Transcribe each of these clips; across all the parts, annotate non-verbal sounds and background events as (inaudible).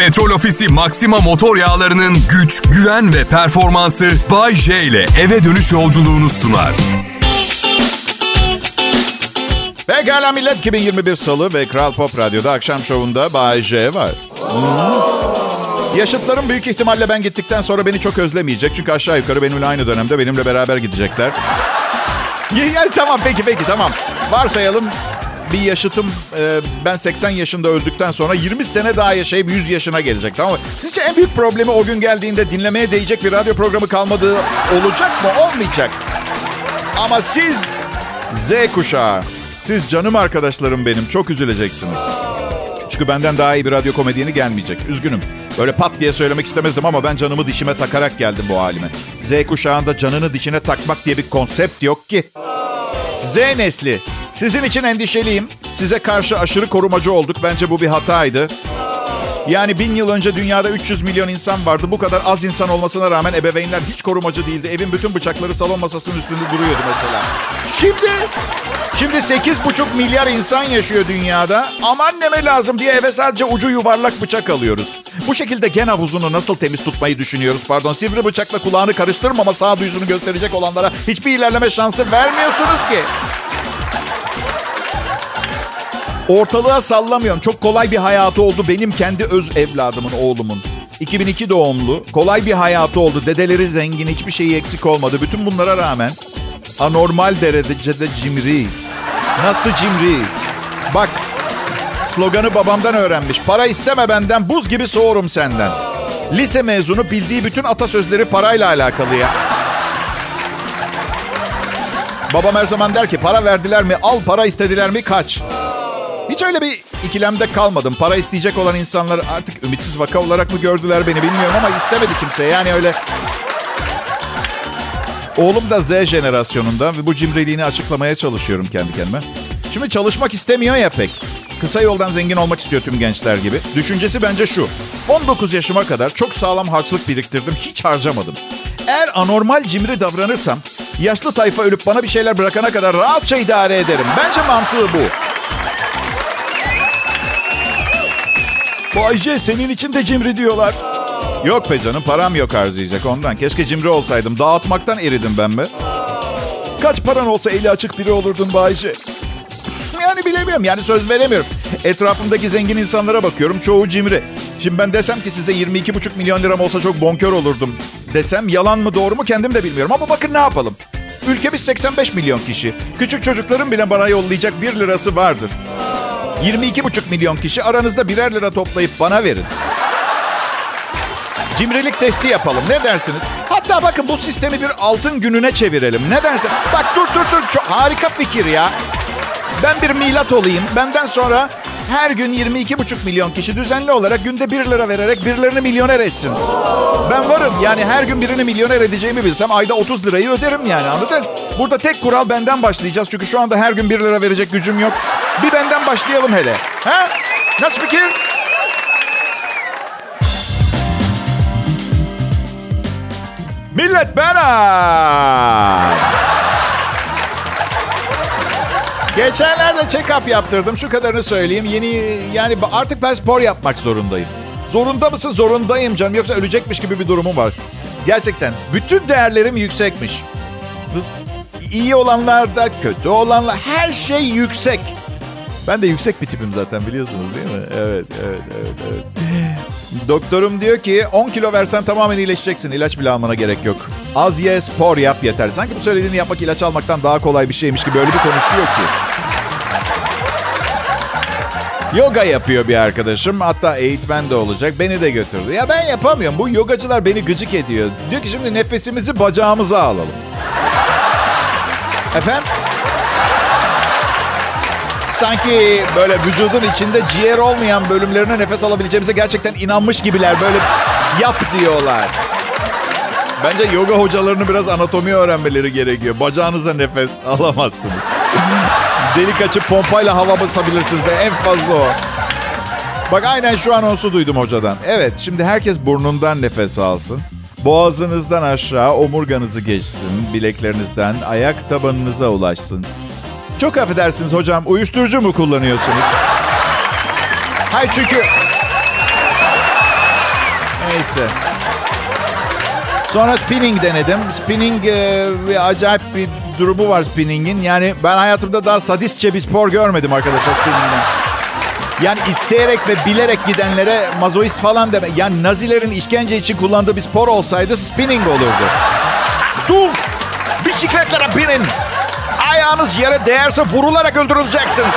Petrol Ofisi Maxima motor yağlarının güç, güven ve performansı Bay J ile eve dönüş yolculuğunu sunar. Pekala millet 2021 Salı ve Kral Pop Radyo'da akşam şovunda Bay J var. Hmm. Yaşıtlarım büyük ihtimalle ben gittikten sonra beni çok özlemeyecek. Çünkü aşağı yukarı benimle aynı dönemde benimle beraber gidecekler. Ya, (laughs) ya, tamam peki peki tamam. Varsayalım bir yaşıtım e, ben 80 yaşında öldükten sonra 20 sene daha yaşayıp 100 yaşına gelecek tamam mı? Sizce en büyük problemi o gün geldiğinde dinlemeye değecek bir radyo programı kalmadığı olacak mı? Olmayacak. Ama siz Z kuşağı, siz canım arkadaşlarım benim çok üzüleceksiniz. Çünkü benden daha iyi bir radyo komedyeni gelmeyecek. Üzgünüm. Böyle pat diye söylemek istemezdim ama ben canımı dişime takarak geldim bu halime. Z kuşağında canını dişine takmak diye bir konsept yok ki. Z nesli. Sizin için endişeliyim. Size karşı aşırı korumacı olduk. Bence bu bir hataydı. Yani bin yıl önce dünyada 300 milyon insan vardı. Bu kadar az insan olmasına rağmen ebeveynler hiç korumacı değildi. Evin bütün bıçakları salon masasının üstünde duruyordu mesela. Şimdi, şimdi 8,5 milyar insan yaşıyor dünyada. Aman neme lazım diye eve sadece ucu yuvarlak bıçak alıyoruz. Bu şekilde gen havuzunu nasıl temiz tutmayı düşünüyoruz? Pardon sivri bıçakla kulağını karıştırmama sağduyusunu gösterecek olanlara hiçbir ilerleme şansı vermiyorsunuz ki. Ortalığa sallamıyorum. Çok kolay bir hayatı oldu benim kendi öz evladımın, oğlumun. 2002 doğumlu. Kolay bir hayatı oldu. Dedeleri zengin, hiçbir şeyi eksik olmadı. Bütün bunlara rağmen anormal derecede cimri. Nasıl cimri? Bak, sloganı babamdan öğrenmiş. Para isteme benden, buz gibi soğurum senden. Lise mezunu bildiği bütün atasözleri parayla alakalı ya. Babam her zaman der ki para verdiler mi al, para istediler mi kaç. Hiç öyle bir ikilemde kalmadım. Para isteyecek olan insanlar artık ümitsiz vaka olarak mı gördüler beni bilmiyorum ama istemedi kimse. Yani öyle... Oğlum da Z jenerasyonunda ve bu cimriliğini açıklamaya çalışıyorum kendi kendime. Şimdi çalışmak istemiyor ya pek. Kısa yoldan zengin olmak istiyor tüm gençler gibi. Düşüncesi bence şu. 19 yaşıma kadar çok sağlam harçlık biriktirdim. Hiç harcamadım. Eğer anormal cimri davranırsam yaşlı tayfa ölüp bana bir şeyler bırakana kadar rahatça idare ederim. Bence mantığı bu. Bayce senin için de cimri diyorlar. Yok be canım param yok harcayacak ondan. Keşke cimri olsaydım. Dağıtmaktan eridim ben mi? Kaç paran olsa eli açık biri olurdun Bayce. Yani bilemiyorum yani söz veremiyorum. Etrafımdaki zengin insanlara bakıyorum çoğu cimri. Şimdi ben desem ki size 22,5 milyon liram olsa çok bonkör olurdum desem yalan mı doğru mu kendim de bilmiyorum. Ama bakın ne yapalım. Ülkemiz 85 milyon kişi. Küçük çocukların bile bana yollayacak 1 lirası vardır. 22,5 milyon kişi aranızda birer lira toplayıp bana verin. Cimrilik testi yapalım. Ne dersiniz? Hatta bakın bu sistemi bir altın gününe çevirelim. Ne dersin? Bak dur dur dur. Çok harika fikir ya. Ben bir milat olayım. Benden sonra her gün 22,5 milyon kişi düzenli olarak günde 1 lira vererek birilerini milyoner etsin. Ben varım. Yani her gün birini milyoner edeceğimi bilsem ayda 30 lirayı öderim yani anladın? Burada tek kural benden başlayacağız. Çünkü şu anda her gün 1 lira verecek gücüm yok. Bir benden başlayalım hele. Ha? Nasıl fikir? Millet benim. Geçenlerde check-up yaptırdım. Şu kadarını söyleyeyim. Yeni yani artık ben spor yapmak zorundayım. Zorunda mısın? Zorundayım canım. Yoksa ölecekmiş gibi bir durumum var. Gerçekten. Bütün değerlerim yüksekmiş. İyi olanlar da kötü olanlar her şey yüksek. Ben de yüksek bir tipim zaten biliyorsunuz değil mi? Evet, evet, evet, evet. Doktorum diyor ki 10 kilo versen tamamen iyileşeceksin. İlaç bile almana gerek yok. Az ye, spor yap yeter. Sanki bu söylediğini yapmak ilaç almaktan daha kolay bir şeymiş gibi öyle bir konuşuyor ki. Yoga yapıyor bir arkadaşım. Hatta eğitmen de olacak. Beni de götürdü. Ya ben yapamıyorum. Bu yogacılar beni gıcık ediyor. Diyor ki şimdi nefesimizi bacağımıza alalım. Efendim? Sanki böyle vücudun içinde ciğer olmayan bölümlerine nefes alabileceğimize gerçekten inanmış gibiler. Böyle yap diyorlar. Bence yoga hocalarını biraz anatomi öğrenmeleri gerekiyor. Bacağınıza nefes alamazsınız. (laughs) Delik açıp pompayla hava basabilirsiniz ve en fazla o. Bak aynen şu anonsu duydum hocadan. Evet şimdi herkes burnundan nefes alsın. Boğazınızdan aşağı omurganızı geçsin. Bileklerinizden ayak tabanınıza ulaşsın. Çok affedersiniz hocam uyuşturucu mu kullanıyorsunuz? Hayır çünkü... Neyse. Sonra spinning denedim. Spinning e, bir acayip bir durumu var spinningin. Yani ben hayatımda daha sadistçe bir spor görmedim arkadaşlar spinningden. Yani isteyerek ve bilerek gidenlere mazoist falan deme. Yani Nazilerin işkence için kullandığı bir spor olsaydı spinning olurdu. Dur! Bisikletlere binin! Ayağınız yere değerse vurularak öldürüleceksiniz.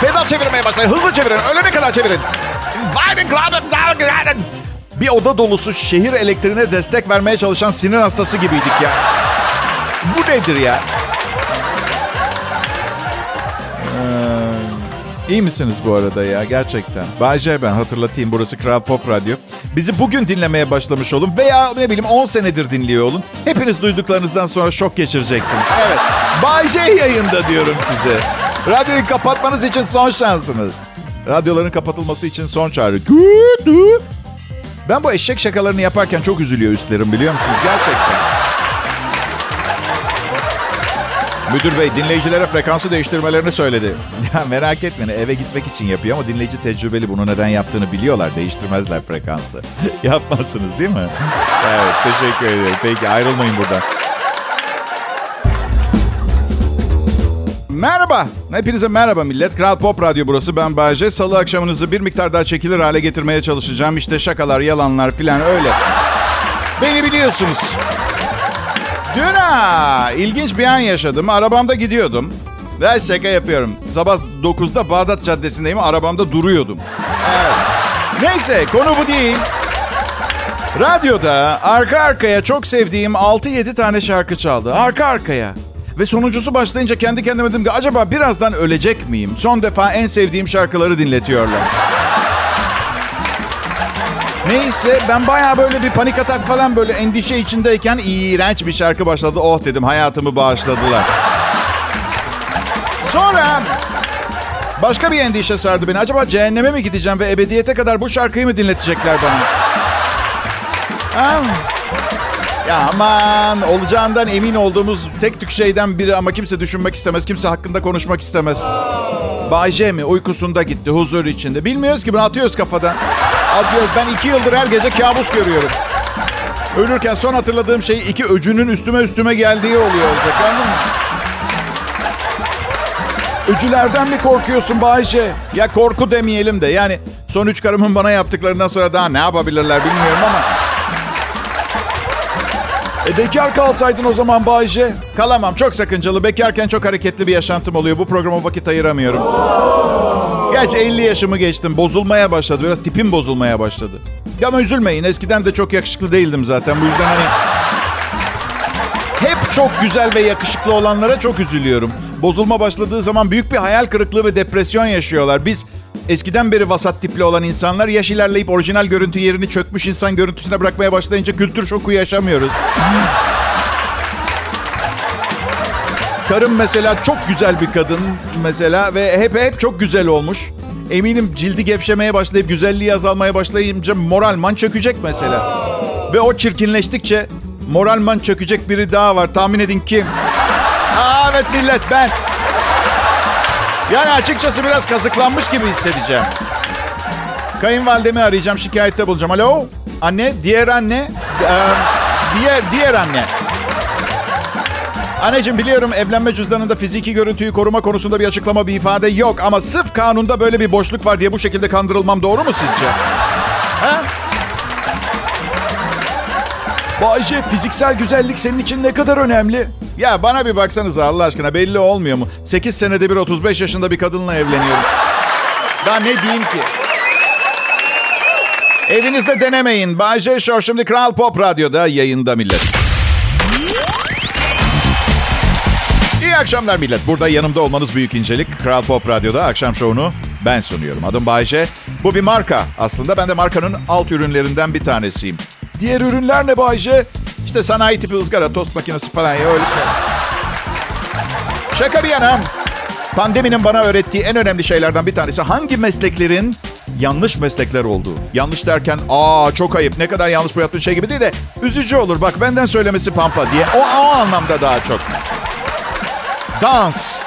Pedal çevirmeye başlayın. Hızlı çevirin. Ölene kadar çevirin. Bir oda dolusu şehir elektriğine destek vermeye çalışan sinir hastası gibiydik ya. Bu nedir ya? İyi misiniz bu arada ya gerçekten? Bayce ben hatırlatayım burası Kral Pop Radyo. Bizi bugün dinlemeye başlamış olun veya ne bileyim 10 senedir dinliyor olun. Hepiniz duyduklarınızdan sonra şok geçireceksiniz. Evet. Bayce yayında diyorum size. Radyoyu kapatmanız için son şansınız. Radyoların kapatılması için son çağrı. Ben bu eşek şakalarını yaparken çok üzülüyor üstlerim biliyor musunuz? Gerçekten. Müdür bey dinleyicilere frekansı değiştirmelerini söyledi. (laughs) Ya merak etmeyin eve gitmek için yapıyor ama dinleyici tecrübeli bunu neden yaptığını biliyorlar. Değiştirmezler frekansı. (laughs) Yapmazsınız değil mi? (laughs) Evet teşekkür ederim. Peki ayrılmayın buradan. Merhaba. Hepinize merhaba millet. Kral Pop Radyo burası. Ben Bayece. Salı akşamınızı bir miktar daha çekilir hale getirmeye çalışacağım. İşte şakalar, yalanlar filan öyle. Beni biliyorsunuz. Dün ha, ilginç bir an yaşadım. Arabamda gidiyordum. Ve şaka yapıyorum. Sabah 9'da Bağdat Caddesi'ndeyim. Arabamda duruyordum. Evet. Neyse konu bu değil. Radyoda arka arkaya çok sevdiğim 6-7 tane şarkı çaldı. Arka arkaya. Ve sonuncusu başlayınca kendi kendime dedim ki acaba birazdan ölecek miyim? Son defa en sevdiğim şarkıları dinletiyorlar. Neyse ben baya böyle bir panik atak falan böyle endişe içindeyken iğrenç bir şarkı başladı. Oh dedim hayatımı bağışladılar. Sonra başka bir endişe sardı beni. Acaba cehenneme mi gideceğim ve ebediyete kadar bu şarkıyı mı dinletecekler bana? Ha? Ya aman olacağından emin olduğumuz tek tük şeyden biri ama kimse düşünmek istemez. Kimse hakkında konuşmak istemez. Bay J mi? Uykusunda gitti huzur içinde. Bilmiyoruz ki bunu atıyoruz kafadan. Atıyoruz. Ben iki yıldır her gece kabus görüyorum. Ölürken son hatırladığım şey iki öcünün üstüme üstüme geldiği oluyor olacak anladın mı? Öcülerden mi korkuyorsun Bayce? Ya korku demeyelim de yani son üç karımın bana yaptıklarından sonra daha ne yapabilirler bilmiyorum ama. E bekar kalsaydın o zaman Bayce. Kalamam çok sakıncalı. Bekarken çok hareketli bir yaşantım oluyor. Bu programa vakit ayıramıyorum. Gerçi 50 yaşımı geçtim. Bozulmaya başladı. Biraz tipim bozulmaya başladı. Ama üzülmeyin. Eskiden de çok yakışıklı değildim zaten. Bu yüzden hani... Hep çok güzel ve yakışıklı olanlara çok üzülüyorum. Bozulma başladığı zaman büyük bir hayal kırıklığı ve depresyon yaşıyorlar. Biz eskiden beri vasat tipli olan insanlar yaş ilerleyip orijinal görüntü yerini çökmüş insan görüntüsüne bırakmaya başlayınca kültür şoku yaşamıyoruz. Karım mesela çok güzel bir kadın mesela ve hep hep çok güzel olmuş. Eminim cildi gevşemeye başlayıp güzelliği azalmaya başlayınca moralman çökecek mesela. Ve o çirkinleştikçe moralman çökecek biri daha var. Tahmin edin kim? Aa, evet millet ben. Yani açıkçası biraz kazıklanmış gibi hissedeceğim. Kayınvalidemi arayacağım, şikayette bulacağım. Alo? Anne, diğer anne. Ee, diğer, diğer anne. Anneciğim biliyorum evlenme cüzdanında fiziki görüntüyü koruma konusunda bir açıklama, bir ifade yok. Ama sırf kanunda böyle bir boşluk var diye bu şekilde kandırılmam doğru mu sizce? Ha? Bayce, fiziksel güzellik senin için ne kadar önemli? Ya bana bir baksanıza Allah aşkına belli olmuyor mu? 8 senede bir 35 yaşında bir kadınla evleniyorum. Daha ne diyeyim ki? Evinizde denemeyin. Bayce Show şimdi Kral Pop Radyo'da yayında millet. İyi akşamlar millet. Burada yanımda olmanız büyük incelik. Kral Pop Radyo'da akşam şovunu ben sunuyorum. Adım Bayce. Bu bir marka. Aslında ben de markanın alt ürünlerinden bir tanesiyim. Diğer ürünler ne Bayce? İşte sanayi tipi ızgara, tost makinesi falan ya öyle şey. Şaka bir yana. Pandeminin bana öğrettiği en önemli şeylerden bir tanesi hangi mesleklerin yanlış meslekler olduğu. Yanlış derken aa çok ayıp ne kadar yanlış bu yaptığın şey gibi değil de üzücü olur bak benden söylemesi pampa diye. O, o anlamda daha çok. Dans.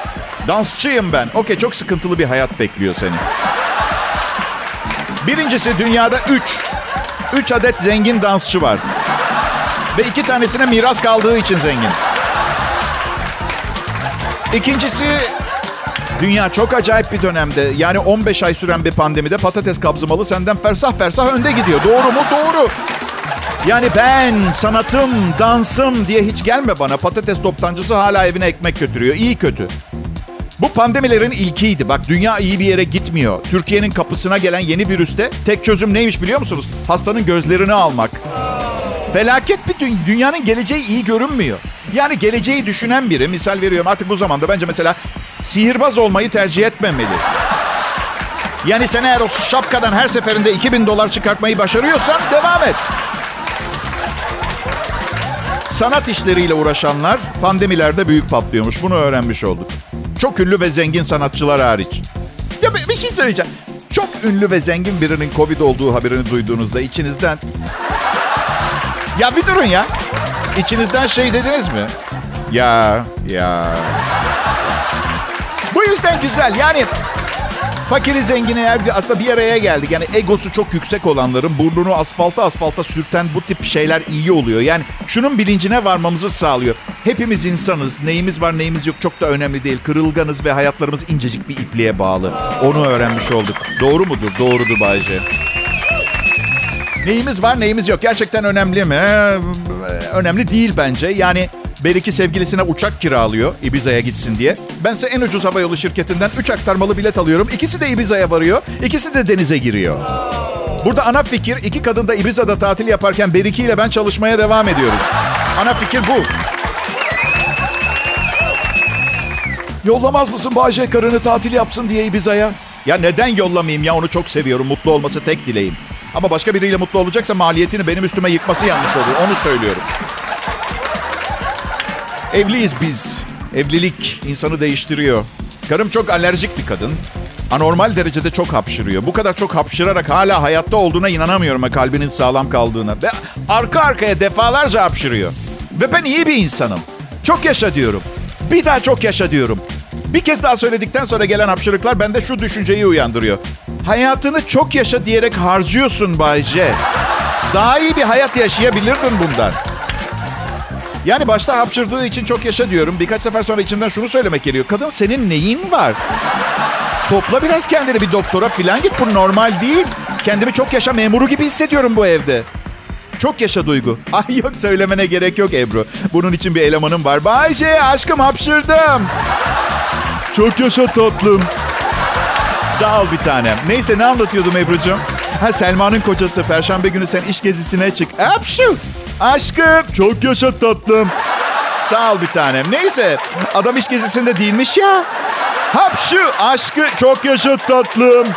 Dansçıyım ben. Okey çok sıkıntılı bir hayat bekliyor seni. Birincisi dünyada üç Üç adet zengin dansçı var. Ve iki tanesine miras kaldığı için zengin. İkincisi dünya çok acayip bir dönemde. Yani 15 ay süren bir pandemide patates kabzımalı senden fersah fersah önde gidiyor. Doğru mu? Doğru. Yani ben sanatım, dansım diye hiç gelme bana. Patates toptancısı hala evine ekmek götürüyor. İyi kötü. Bu pandemilerin ilkiydi. Bak dünya iyi bir yere gitmiyor. Türkiye'nin kapısına gelen yeni virüste tek çözüm neymiş biliyor musunuz? Hastanın gözlerini almak. Felaket bir dü- dünyanın geleceği iyi görünmüyor. Yani geleceği düşünen biri, misal veriyorum artık bu zamanda bence mesela sihirbaz olmayı tercih etmemeli. Yani sen eğer o şapkadan her seferinde 2000 dolar çıkartmayı başarıyorsan devam et. Sanat işleriyle uğraşanlar pandemilerde büyük patlıyormuş. Bunu öğrenmiş olduk. Çok ünlü ve zengin sanatçılar hariç. Ya bir, bir şey söyleyeceğim. Çok ünlü ve zengin birinin Covid olduğu haberini duyduğunuzda içinizden... Ya bir durun ya. İçinizden şey dediniz mi? Ya, ya. Bu yüzden güzel. Yani fakiri zengini aslında bir araya geldik. Yani egosu çok yüksek olanların burnunu asfalta asfalta sürten bu tip şeyler iyi oluyor. Yani şunun bilincine varmamızı sağlıyor. Hepimiz insanız. Neyimiz var neyimiz yok çok da önemli değil. Kırılganız ve hayatlarımız incecik bir ipliğe bağlı. Onu öğrenmiş olduk. Doğru mudur? Doğrudur Bayce. Neyimiz var neyimiz yok. Gerçekten önemli mi? Ee, Önemli değil bence. Yani Beriki sevgilisine uçak kiralıyor Ibiza'ya gitsin diye. Bense en ucuz havayolu şirketinden 3 aktarmalı bilet alıyorum. İkisi de Ibiza'ya varıyor. İkisi de denize giriyor. Burada ana fikir iki kadın da Ibiza'da tatil yaparken Beriki ile ben çalışmaya devam ediyoruz. Ana fikir bu. Yollamaz mısın Bayce karını tatil yapsın diye Ibiza'ya? Ya neden yollamayayım ya onu çok seviyorum. Mutlu olması tek dileğim. Ama başka biriyle mutlu olacaksa maliyetini benim üstüme yıkması yanlış olur. Onu söylüyorum. Evliyiz biz. Evlilik insanı değiştiriyor. Karım çok alerjik bir kadın. Anormal derecede çok hapşırıyor. Bu kadar çok hapşırarak hala hayatta olduğuna inanamıyorum ve kalbinin sağlam kaldığına. Ve arka arkaya defalarca hapşırıyor. Ve ben iyi bir insanım. Çok yaşa diyorum. Bir daha çok yaşa diyorum. Bir kez daha söyledikten sonra gelen hapşırıklar bende şu düşünceyi uyandırıyor. Hayatını çok yaşa diyerek harcıyorsun Bay J. Daha iyi bir hayat yaşayabilirdin bundan. Yani başta hapşırdığı için çok yaşa diyorum. Birkaç sefer sonra içimden şunu söylemek geliyor. Kadın senin neyin var? Topla biraz kendini bir doktora falan git. Bu normal değil. Kendimi çok yaşa memuru gibi hissediyorum bu evde. Çok yaşa Duygu. (laughs) Ay yok söylemene gerek yok Ebru. Bunun için bir elemanım var. Bayşe aşkım hapşırdım. Çok yaşa tatlım. Sağ ol bir tanem. Neyse ne anlatıyordum Ebru'cum? Ha Selma'nın kocası. Perşembe günü sen iş gezisine çık. Hapşu. Aşkım. Çok yaşa tatlım. Sağ ol bir tanem. Neyse. Adam iş gezisinde değilmiş ya. Hapşu. Aşkı. Çok yaşa tatlım.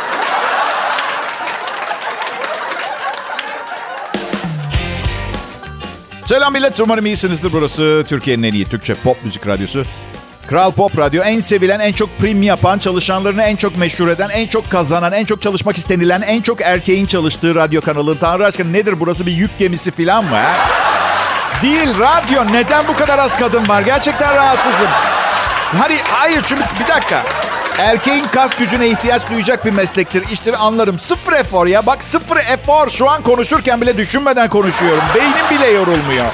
Selam millet. Umarım iyisinizdir. Burası Türkiye'nin en iyi Türkçe pop müzik radyosu. Kral Pop Radyo en sevilen, en çok prim yapan, çalışanlarını en çok meşhur eden, en çok kazanan, en çok çalışmak istenilen, en çok erkeğin çalıştığı radyo kanalı. Tanrı aşkına nedir burası bir yük gemisi falan mı? Ha? Değil radyo. Neden bu kadar az kadın var? Gerçekten rahatsızım. Hani hayır çünkü bir dakika. Erkeğin kas gücüne ihtiyaç duyacak bir meslektir. İştir anlarım. Sıfır efor ya. Bak sıfır efor. Şu an konuşurken bile düşünmeden konuşuyorum. Beynim bile yorulmuyor.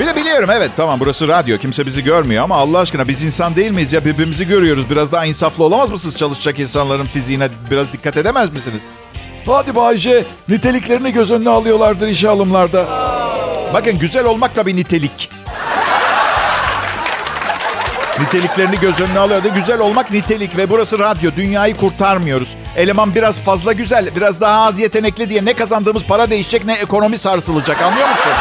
Bir de biliyorum evet tamam burası radyo. Kimse bizi görmüyor ama Allah aşkına biz insan değil miyiz ya? Birbirimizi görüyoruz. Biraz daha insaflı olamaz mısınız çalışacak insanların fiziğine? Biraz dikkat edemez misiniz? Hadi Bayce niteliklerini göz önüne alıyorlardır işe alımlarda. Bakın güzel olmak da bir nitelik. Niteliklerini göz önüne alıyor. da Güzel olmak nitelik ve burası radyo. Dünyayı kurtarmıyoruz. Eleman biraz fazla güzel, biraz daha az yetenekli diye ne kazandığımız para değişecek ne ekonomi sarsılacak anlıyor musun?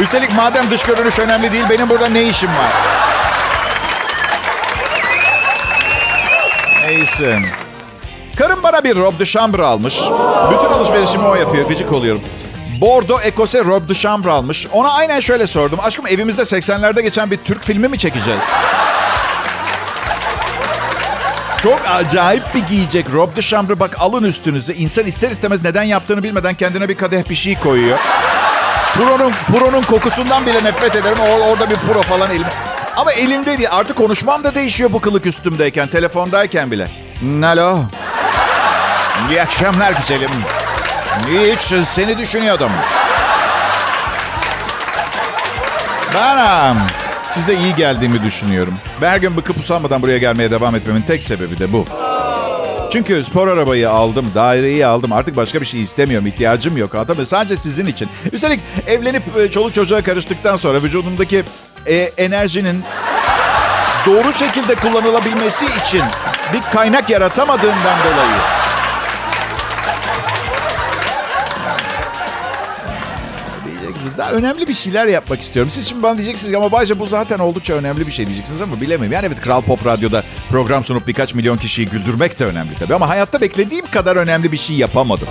Üstelik madem dış görünüş önemli değil benim burada ne işim var? Neyse. Karım bana bir robe de chambre almış. Bütün alışverişimi o yapıyor. Gıcık oluyorum. Bordeaux Ekose robe de chambre almış. Ona aynen şöyle sordum. Aşkım evimizde 80'lerde geçen bir Türk filmi mi çekeceğiz? Çok acayip bir giyecek robe de chambre. Bak alın üstünüzü. İnsan ister istemez neden yaptığını bilmeden kendine bir kadeh bir şey koyuyor. Puro'nun, Puro'nun kokusundan bile nefret ederim. Or- orada bir Puro falan elime. Ama elimde değil. Artık konuşmam da değişiyor bu kılık üstümdeyken. Telefondayken bile. Alo. İyi akşamlar güzelim. Hiç seni düşünüyordum. Ben size iyi geldiğimi düşünüyorum. Her gün bıkıp usanmadan buraya gelmeye devam etmemin tek sebebi de bu. Çünkü spor arabayı aldım, daireyi aldım. Artık başka bir şey istemiyorum, ihtiyacım yok. Anladın Sadece sizin için. Üstelik evlenip e, çoluk çocuğa karıştıktan sonra vücudumdaki e, enerjinin doğru şekilde kullanılabilmesi için bir kaynak yaratamadığımdan dolayı daha önemli bir şeyler yapmak istiyorum. Siz şimdi bana diyeceksiniz ama Bayce bu zaten oldukça önemli bir şey diyeceksiniz ama bilemiyorum. Yani evet Kral Pop Radyo'da program sunup birkaç milyon kişiyi güldürmek de önemli tabii. Ama hayatta beklediğim kadar önemli bir şey yapamadım.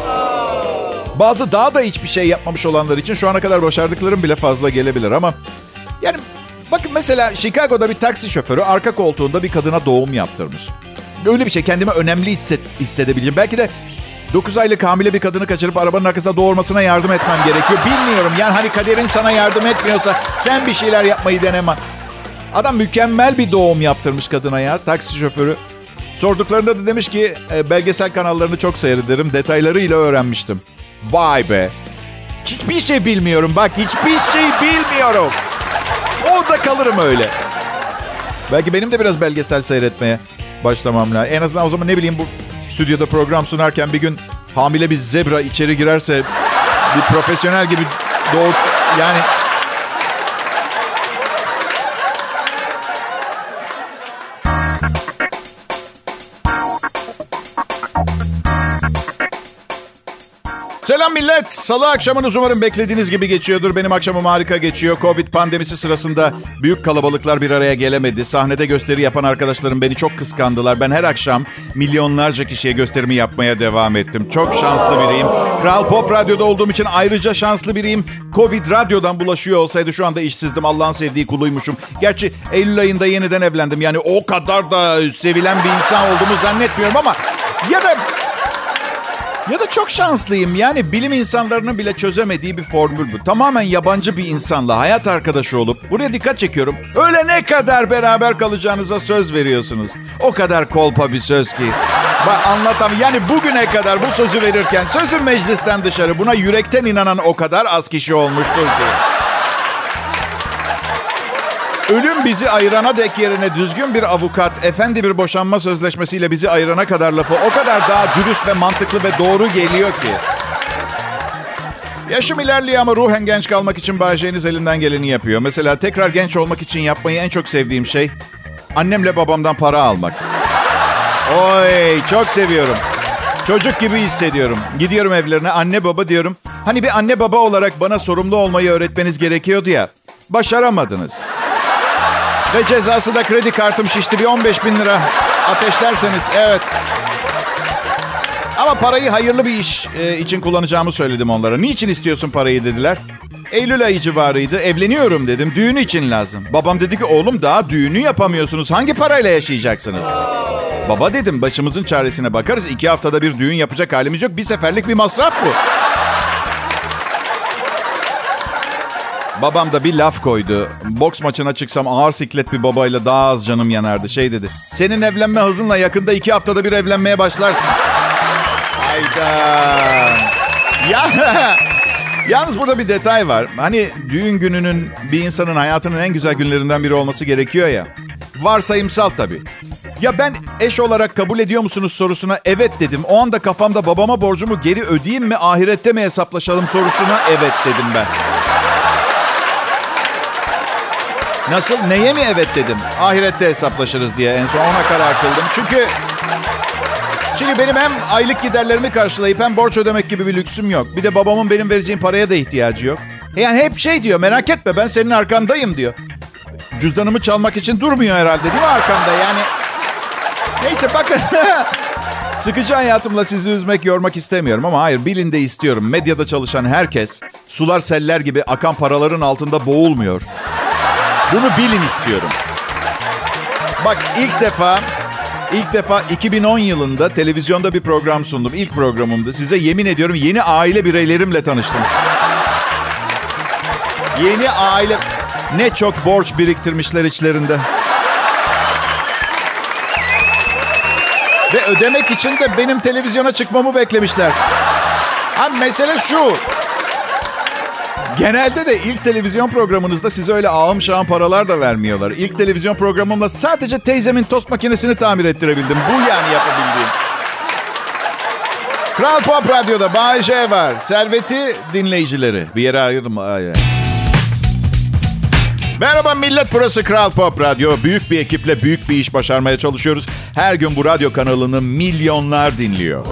Bazı daha da hiçbir şey yapmamış olanlar için şu ana kadar başardıklarım bile fazla gelebilir ama... Yani bakın mesela Chicago'da bir taksi şoförü arka koltuğunda bir kadına doğum yaptırmış. Öyle bir şey kendime önemli hisset, hissedebileceğim. Belki de 9 aylık hamile bir kadını kaçırıp arabanın arkasında doğurmasına yardım etmem gerekiyor. Bilmiyorum yani hani kaderin sana yardım etmiyorsa sen bir şeyler yapmayı deneme. Adam mükemmel bir doğum yaptırmış kadına ya taksi şoförü. Sorduklarında da demiş ki e, belgesel kanallarını çok seyrederim detaylarıyla öğrenmiştim. Vay be. Hiçbir şey bilmiyorum bak hiçbir şey bilmiyorum. Orada kalırım öyle. Belki benim de biraz belgesel seyretmeye başlamam lazım. En azından o zaman ne bileyim bu stüdyoda program sunarken bir gün hamile bir zebra içeri girerse bir profesyonel gibi doğut yani Selam millet. Salı akşamınız umarım beklediğiniz gibi geçiyordur. Benim akşamım harika geçiyor. Covid pandemisi sırasında büyük kalabalıklar bir araya gelemedi. Sahnede gösteri yapan arkadaşlarım beni çok kıskandılar. Ben her akşam milyonlarca kişiye gösterimi yapmaya devam ettim. Çok şanslı biriyim. Kral Pop Radyo'da olduğum için ayrıca şanslı biriyim. Covid radyodan bulaşıyor olsaydı şu anda işsizdim. Allah'ın sevdiği kuluymuşum. Gerçi Eylül ayında yeniden evlendim. Yani o kadar da sevilen bir insan olduğumu zannetmiyorum ama ya da ya da çok şanslıyım. Yani bilim insanlarının bile çözemediği bir formül bu. Tamamen yabancı bir insanla hayat arkadaşı olup buraya dikkat çekiyorum. Öyle ne kadar beraber kalacağınıza söz veriyorsunuz. O kadar kolpa bir söz ki. Bak anlatam. Yani bugüne kadar bu sözü verirken sözün meclisten dışarı buna yürekten inanan o kadar az kişi olmuştur ki. Ölüm bizi ayırana dek yerine düzgün bir avukat, efendi bir boşanma sözleşmesiyle bizi ayırana kadar lafı o kadar daha dürüst ve mantıklı ve doğru geliyor ki. Yaşım ilerliyor ama ruhen genç kalmak için Bayece'niz elinden geleni yapıyor. Mesela tekrar genç olmak için yapmayı en çok sevdiğim şey annemle babamdan para almak. Oy çok seviyorum. Çocuk gibi hissediyorum. Gidiyorum evlerine anne baba diyorum. Hani bir anne baba olarak bana sorumlu olmayı öğretmeniz gerekiyordu ya. Başaramadınız. Ve cezası da kredi kartım şişti bir 15 bin lira. Ateşlerseniz evet. Ama parayı hayırlı bir iş e, için kullanacağımı söyledim onlara. Niçin istiyorsun parayı dediler. Eylül ayı civarıydı. Evleniyorum dedim. Düğün için lazım. Babam dedi ki oğlum daha düğünü yapamıyorsunuz. Hangi parayla yaşayacaksınız? Baba dedim başımızın çaresine bakarız. İki haftada bir düğün yapacak halimiz yok. Bir seferlik bir masraf bu. Babam da bir laf koydu. Boks maçına çıksam ağır siklet bir babayla daha az canım yanardı. Şey dedi. Senin evlenme hızınla yakında iki haftada bir evlenmeye başlarsın. Hayda. Ya (laughs) Yalnız burada bir detay var. Hani düğün gününün bir insanın hayatının en güzel günlerinden biri olması gerekiyor ya. Varsayımsal tabii. Ya ben eş olarak kabul ediyor musunuz sorusuna evet dedim. O anda kafamda babama borcumu geri ödeyeyim mi ahirette mi hesaplaşalım sorusuna evet dedim ben. Nasıl? Neye mi evet dedim? Ahirette hesaplaşırız diye en son ona karar kıldım. Çünkü çünkü benim hem aylık giderlerimi karşılayıp hem borç ödemek gibi bir lüksüm yok. Bir de babamın benim vereceğim paraya da ihtiyacı yok. Yani hep şey diyor merak etme ben senin arkandayım diyor. Cüzdanımı çalmak için durmuyor herhalde değil mi arkamda yani. Neyse bakın. (laughs) Sıkıcı hayatımla sizi üzmek, yormak istemiyorum ama hayır bilin de istiyorum. Medyada çalışan herkes sular seller gibi akan paraların altında boğulmuyor. Bunu bilin istiyorum. Bak ilk defa ilk defa 2010 yılında televizyonda bir program sundum. İlk programımdı. Size yemin ediyorum yeni aile bireylerimle tanıştım. Yeni aile ne çok borç biriktirmişler içlerinde. Ve ödemek için de benim televizyona çıkmamı beklemişler. Ha mesele şu. Genelde de ilk televizyon programınızda size öyle ağım şahım paralar da vermiyorlar. İlk televizyon programımla sadece teyzemin tost makinesini tamir ettirebildim. Bu yani yapabildiğim. Kral Pop Radyo'da Bay J var. Serveti dinleyicileri. Bir yere ayırdım. Ay, ay. Merhaba millet burası Kral Pop Radyo. Büyük bir ekiple büyük bir iş başarmaya çalışıyoruz. Her gün bu radyo kanalını milyonlar dinliyor.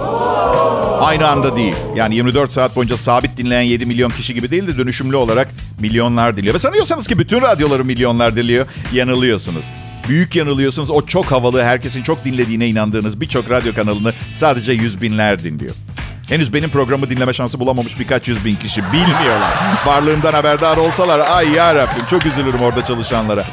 Aynı anda değil. Yani 24 saat boyunca sabit dinleyen 7 milyon kişi gibi değil de dönüşümlü olarak milyonlar dinliyor. Ve sanıyorsanız ki bütün radyoları milyonlar dinliyor. Yanılıyorsunuz. Büyük yanılıyorsunuz. O çok havalı, herkesin çok dinlediğine inandığınız birçok radyo kanalını sadece yüz binler dinliyor. Henüz benim programı dinleme şansı bulamamış birkaç yüz bin kişi bilmiyorlar. Varlığımdan haberdar olsalar ay ya Rabbim çok üzülürüm orada çalışanlara.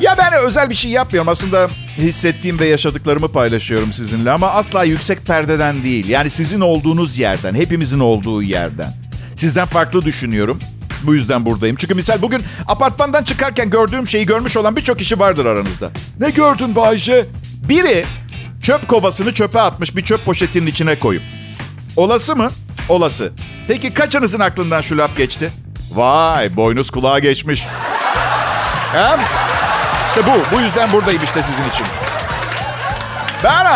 Ya ben özel bir şey yapmıyorum. Aslında hissettiğim ve yaşadıklarımı paylaşıyorum sizinle ama asla yüksek perdeden değil. Yani sizin olduğunuz yerden, hepimizin olduğu yerden. Sizden farklı düşünüyorum. Bu yüzden buradayım. Çünkü misal bugün apartmandan çıkarken gördüğüm şeyi görmüş olan birçok kişi vardır aranızda. Ne gördün Bayce? Biri çöp kovasını çöpe atmış bir çöp poşetinin içine koyup. Olası mı? Olası. Peki kaçınızın aklından şu laf geçti? Vay boynuz kulağa geçmiş. Hem işte bu. Bu yüzden buradayım işte sizin için. Ben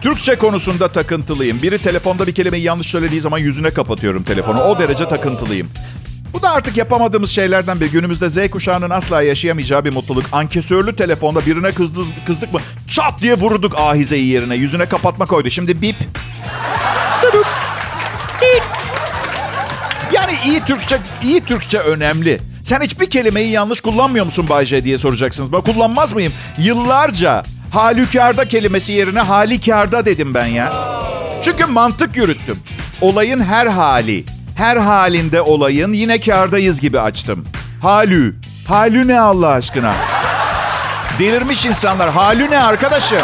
Türkçe konusunda takıntılıyım. Biri telefonda bir kelimeyi yanlış söylediği zaman yüzüne kapatıyorum telefonu. O derece takıntılıyım. Bu da artık yapamadığımız şeylerden biri. Günümüzde Z kuşağının asla yaşayamayacağı bir mutluluk. Ankesörlü telefonda birine kızdı, kızdık mı çat diye vurduk ahizeyi yerine. Yüzüne kapatma koydu. Şimdi. Bip. Yani iyi Türkçe, iyi Türkçe önemli. Sen hiçbir kelimeyi yanlış kullanmıyor musun Bayce diye soracaksınız. Ben kullanmaz mıyım? Yıllarca halükarda kelimesi yerine halikarda dedim ben ya. Çünkü mantık yürüttüm. Olayın her hali, her halinde olayın yine kardayız gibi açtım. Halü. Halü ne Allah aşkına? Delirmiş insanlar. Halü ne arkadaşım?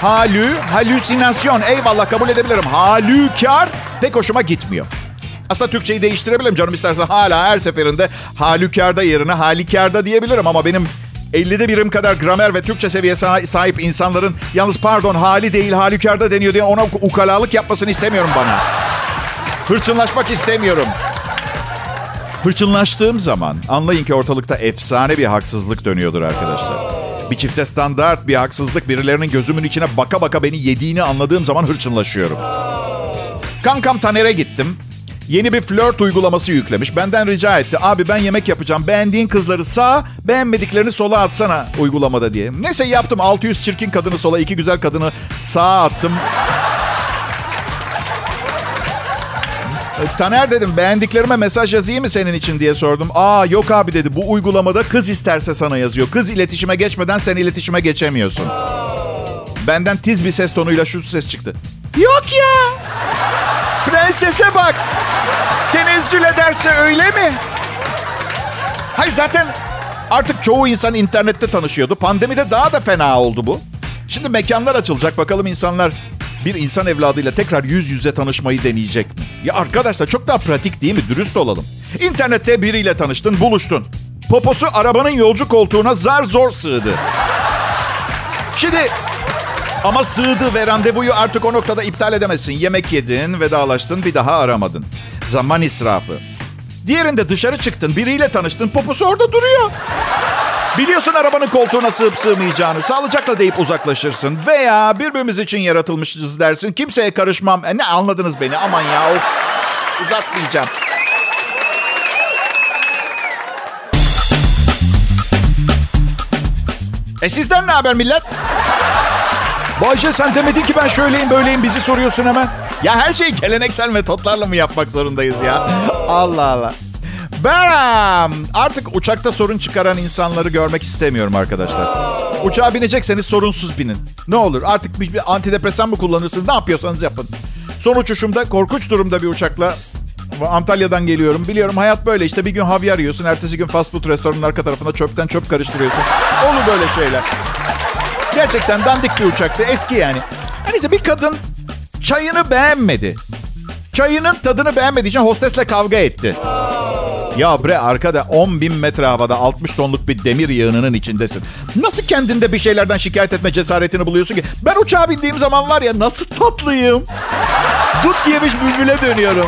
Halü, halüsinasyon. Eyvallah kabul edebilirim. Halükar pek hoşuma gitmiyor. Aslında Türkçeyi değiştirebilirim canım isterse hala her seferinde halükarda yerine halikarda diyebilirim ama benim 50'de birim kadar gramer ve Türkçe seviyesine sahip insanların yalnız pardon hali değil halükarda deniyor diye ona ukalalık yapmasını istemiyorum bana. Hırçınlaşmak istemiyorum. Hırçınlaştığım zaman anlayın ki ortalıkta efsane bir haksızlık dönüyordur arkadaşlar. Bir çifte standart bir haksızlık birilerinin gözümün içine baka baka beni yediğini anladığım zaman hırçınlaşıyorum. Kankam Taner'e gittim. Yeni bir flört uygulaması yüklemiş. Benden rica etti. Abi ben yemek yapacağım. Beğendiğin kızları sağa, beğenmediklerini sola atsana uygulamada diye. Neyse yaptım. 600 çirkin kadını sola, iki güzel kadını sağa attım. E, Taner dedim beğendiklerime mesaj yazayım mı senin için diye sordum. Aa yok abi dedi bu uygulamada kız isterse sana yazıyor. Kız iletişime geçmeden sen iletişime geçemiyorsun. Benden tiz bir ses tonuyla şu ses çıktı. Yok ya. Prensese bak. Tenezzül ederse öyle mi? Hayır zaten artık çoğu insan internette tanışıyordu. Pandemide daha da fena oldu bu. Şimdi mekanlar açılacak. Bakalım insanlar bir insan evladıyla tekrar yüz yüze tanışmayı deneyecek mi? Ya arkadaşlar çok daha pratik değil mi? Dürüst olalım. İnternette biriyle tanıştın, buluştun. Poposu arabanın yolcu koltuğuna zar zor sığdı. Şimdi ama sığdı ve randevuyu artık o noktada iptal edemezsin. Yemek yedin, vedalaştın, bir daha aramadın. Zaman israfı. Diğerinde dışarı çıktın, biriyle tanıştın, poposu orada duruyor. Biliyorsun arabanın koltuğuna sığıp sığmayacağını. Sağlıcakla deyip uzaklaşırsın. Veya birbirimiz için yaratılmışız dersin. Kimseye karışmam. E ne anladınız beni? Aman ya. Of. Uzatmayacağım. E sizden ne haber millet? Bayce sen demedin ki ben şöyleyim böyleyim bizi soruyorsun hemen. Ya her şeyi geleneksel metotlarla mı yapmak zorundayız ya? Allah Allah. Ben artık uçakta sorun çıkaran insanları görmek istemiyorum arkadaşlar. Uçağa binecekseniz sorunsuz binin. Ne olur artık bir, bir antidepresan mı kullanırsınız ne yapıyorsanız yapın. Son uçuşumda korkunç durumda bir uçakla Antalya'dan geliyorum. Biliyorum hayat böyle işte bir gün havyar yiyorsun. Ertesi gün fast food restoranın arka tarafında çöpten çöp karıştırıyorsun. Olur böyle şeyler. Gerçekten dandik bir uçaktı. Eski yani. Neyse bir kadın çayını beğenmedi. Çayının tadını beğenmediği için hostesle kavga etti. Ya bre arkada 10 bin metre havada 60 tonluk bir demir yığınının içindesin. Nasıl kendinde bir şeylerden şikayet etme cesaretini buluyorsun ki? Ben uçağa bindiğim zaman var ya nasıl tatlıyım. Dut yemiş bülbüle dönüyorum.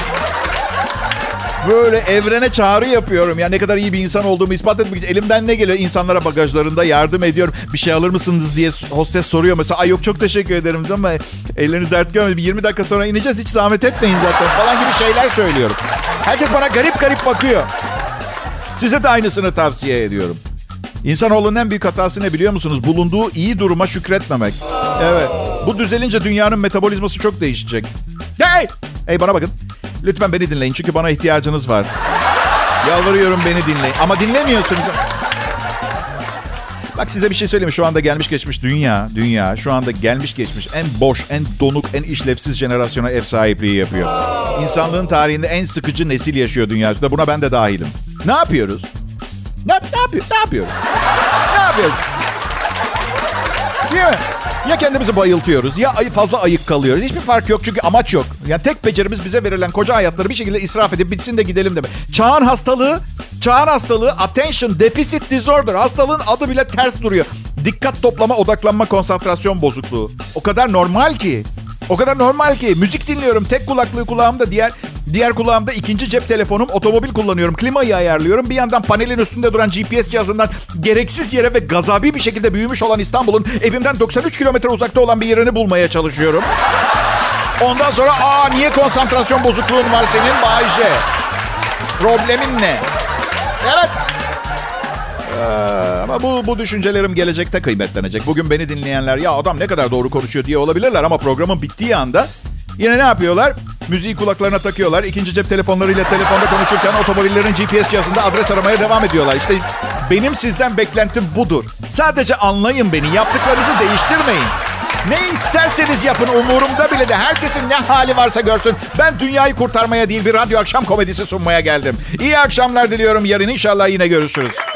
Böyle evrene çağrı yapıyorum. Ya ne kadar iyi bir insan olduğumu ispat etmek için elimden ne geliyor? İnsanlara bagajlarında yardım ediyorum. Bir şey alır mısınız diye hostes soruyor mesela. Ay yok çok teşekkür ederim ama elleriniz dert görmedi. Bir 20 dakika sonra ineceğiz hiç zahmet etmeyin zaten falan gibi şeyler söylüyorum. Herkes bana garip garip bakıyor. Size de aynısını tavsiye ediyorum. İnsanoğlunun en büyük hatası ne biliyor musunuz? Bulunduğu iyi duruma şükretmemek. Evet. Bu düzelince dünyanın metabolizması çok değişecek. Hey! Hey bana bakın. Lütfen beni dinleyin çünkü bana ihtiyacınız var. Yalvarıyorum beni dinleyin. Ama dinlemiyorsunuz. Bak size bir şey söyleyeyim. Şu anda gelmiş geçmiş dünya, dünya şu anda gelmiş geçmiş en boş, en donuk, en işlevsiz jenerasyona ev sahipliği yapıyor. İnsanlığın tarihinde en sıkıcı nesil yaşıyor dünyada. Buna ben de dahilim. Ne yapıyoruz? Ne, ne yapıyor? Ne yapıyoruz? Ne yapıyoruz? Değil mi? Ya kendimizi bayıltıyoruz ya fazla ayık kalıyoruz. Hiçbir fark yok çünkü amaç yok. Yani tek becerimiz bize verilen koca hayatları bir şekilde israf edip bitsin de gidelim demek. Çağın hastalığı, çağın hastalığı attention deficit disorder. Hastalığın adı bile ters duruyor. Dikkat toplama, odaklanma, konsantrasyon bozukluğu. O kadar normal ki. O kadar normal ki. Müzik dinliyorum. Tek kulaklığı kulağımda, diğer diğer kulağımda ikinci cep telefonum. Otomobil kullanıyorum. Klimayı ayarlıyorum. Bir yandan panelin üstünde duran GPS cihazından gereksiz yere ve gazabi bir şekilde büyümüş olan İstanbul'un evimden 93 kilometre uzakta olan bir yerini bulmaya çalışıyorum. Ondan sonra aa niye konsantrasyon bozukluğun var senin Bayce? Problemin ne? Evet. Ee, ama bu, bu düşüncelerim gelecekte kıymetlenecek. Bugün beni dinleyenler ya adam ne kadar doğru konuşuyor diye olabilirler ama programın bittiği anda yine ne yapıyorlar? Müziği kulaklarına takıyorlar. İkinci cep telefonlarıyla telefonda konuşurken otomobillerin GPS cihazında adres aramaya devam ediyorlar. İşte benim sizden beklentim budur. Sadece anlayın beni. Yaptıklarınızı değiştirmeyin. Ne isterseniz yapın umurumda bile de herkesin ne hali varsa görsün. Ben dünyayı kurtarmaya değil bir radyo akşam komedisi sunmaya geldim. İyi akşamlar diliyorum. Yarın inşallah yine görüşürüz.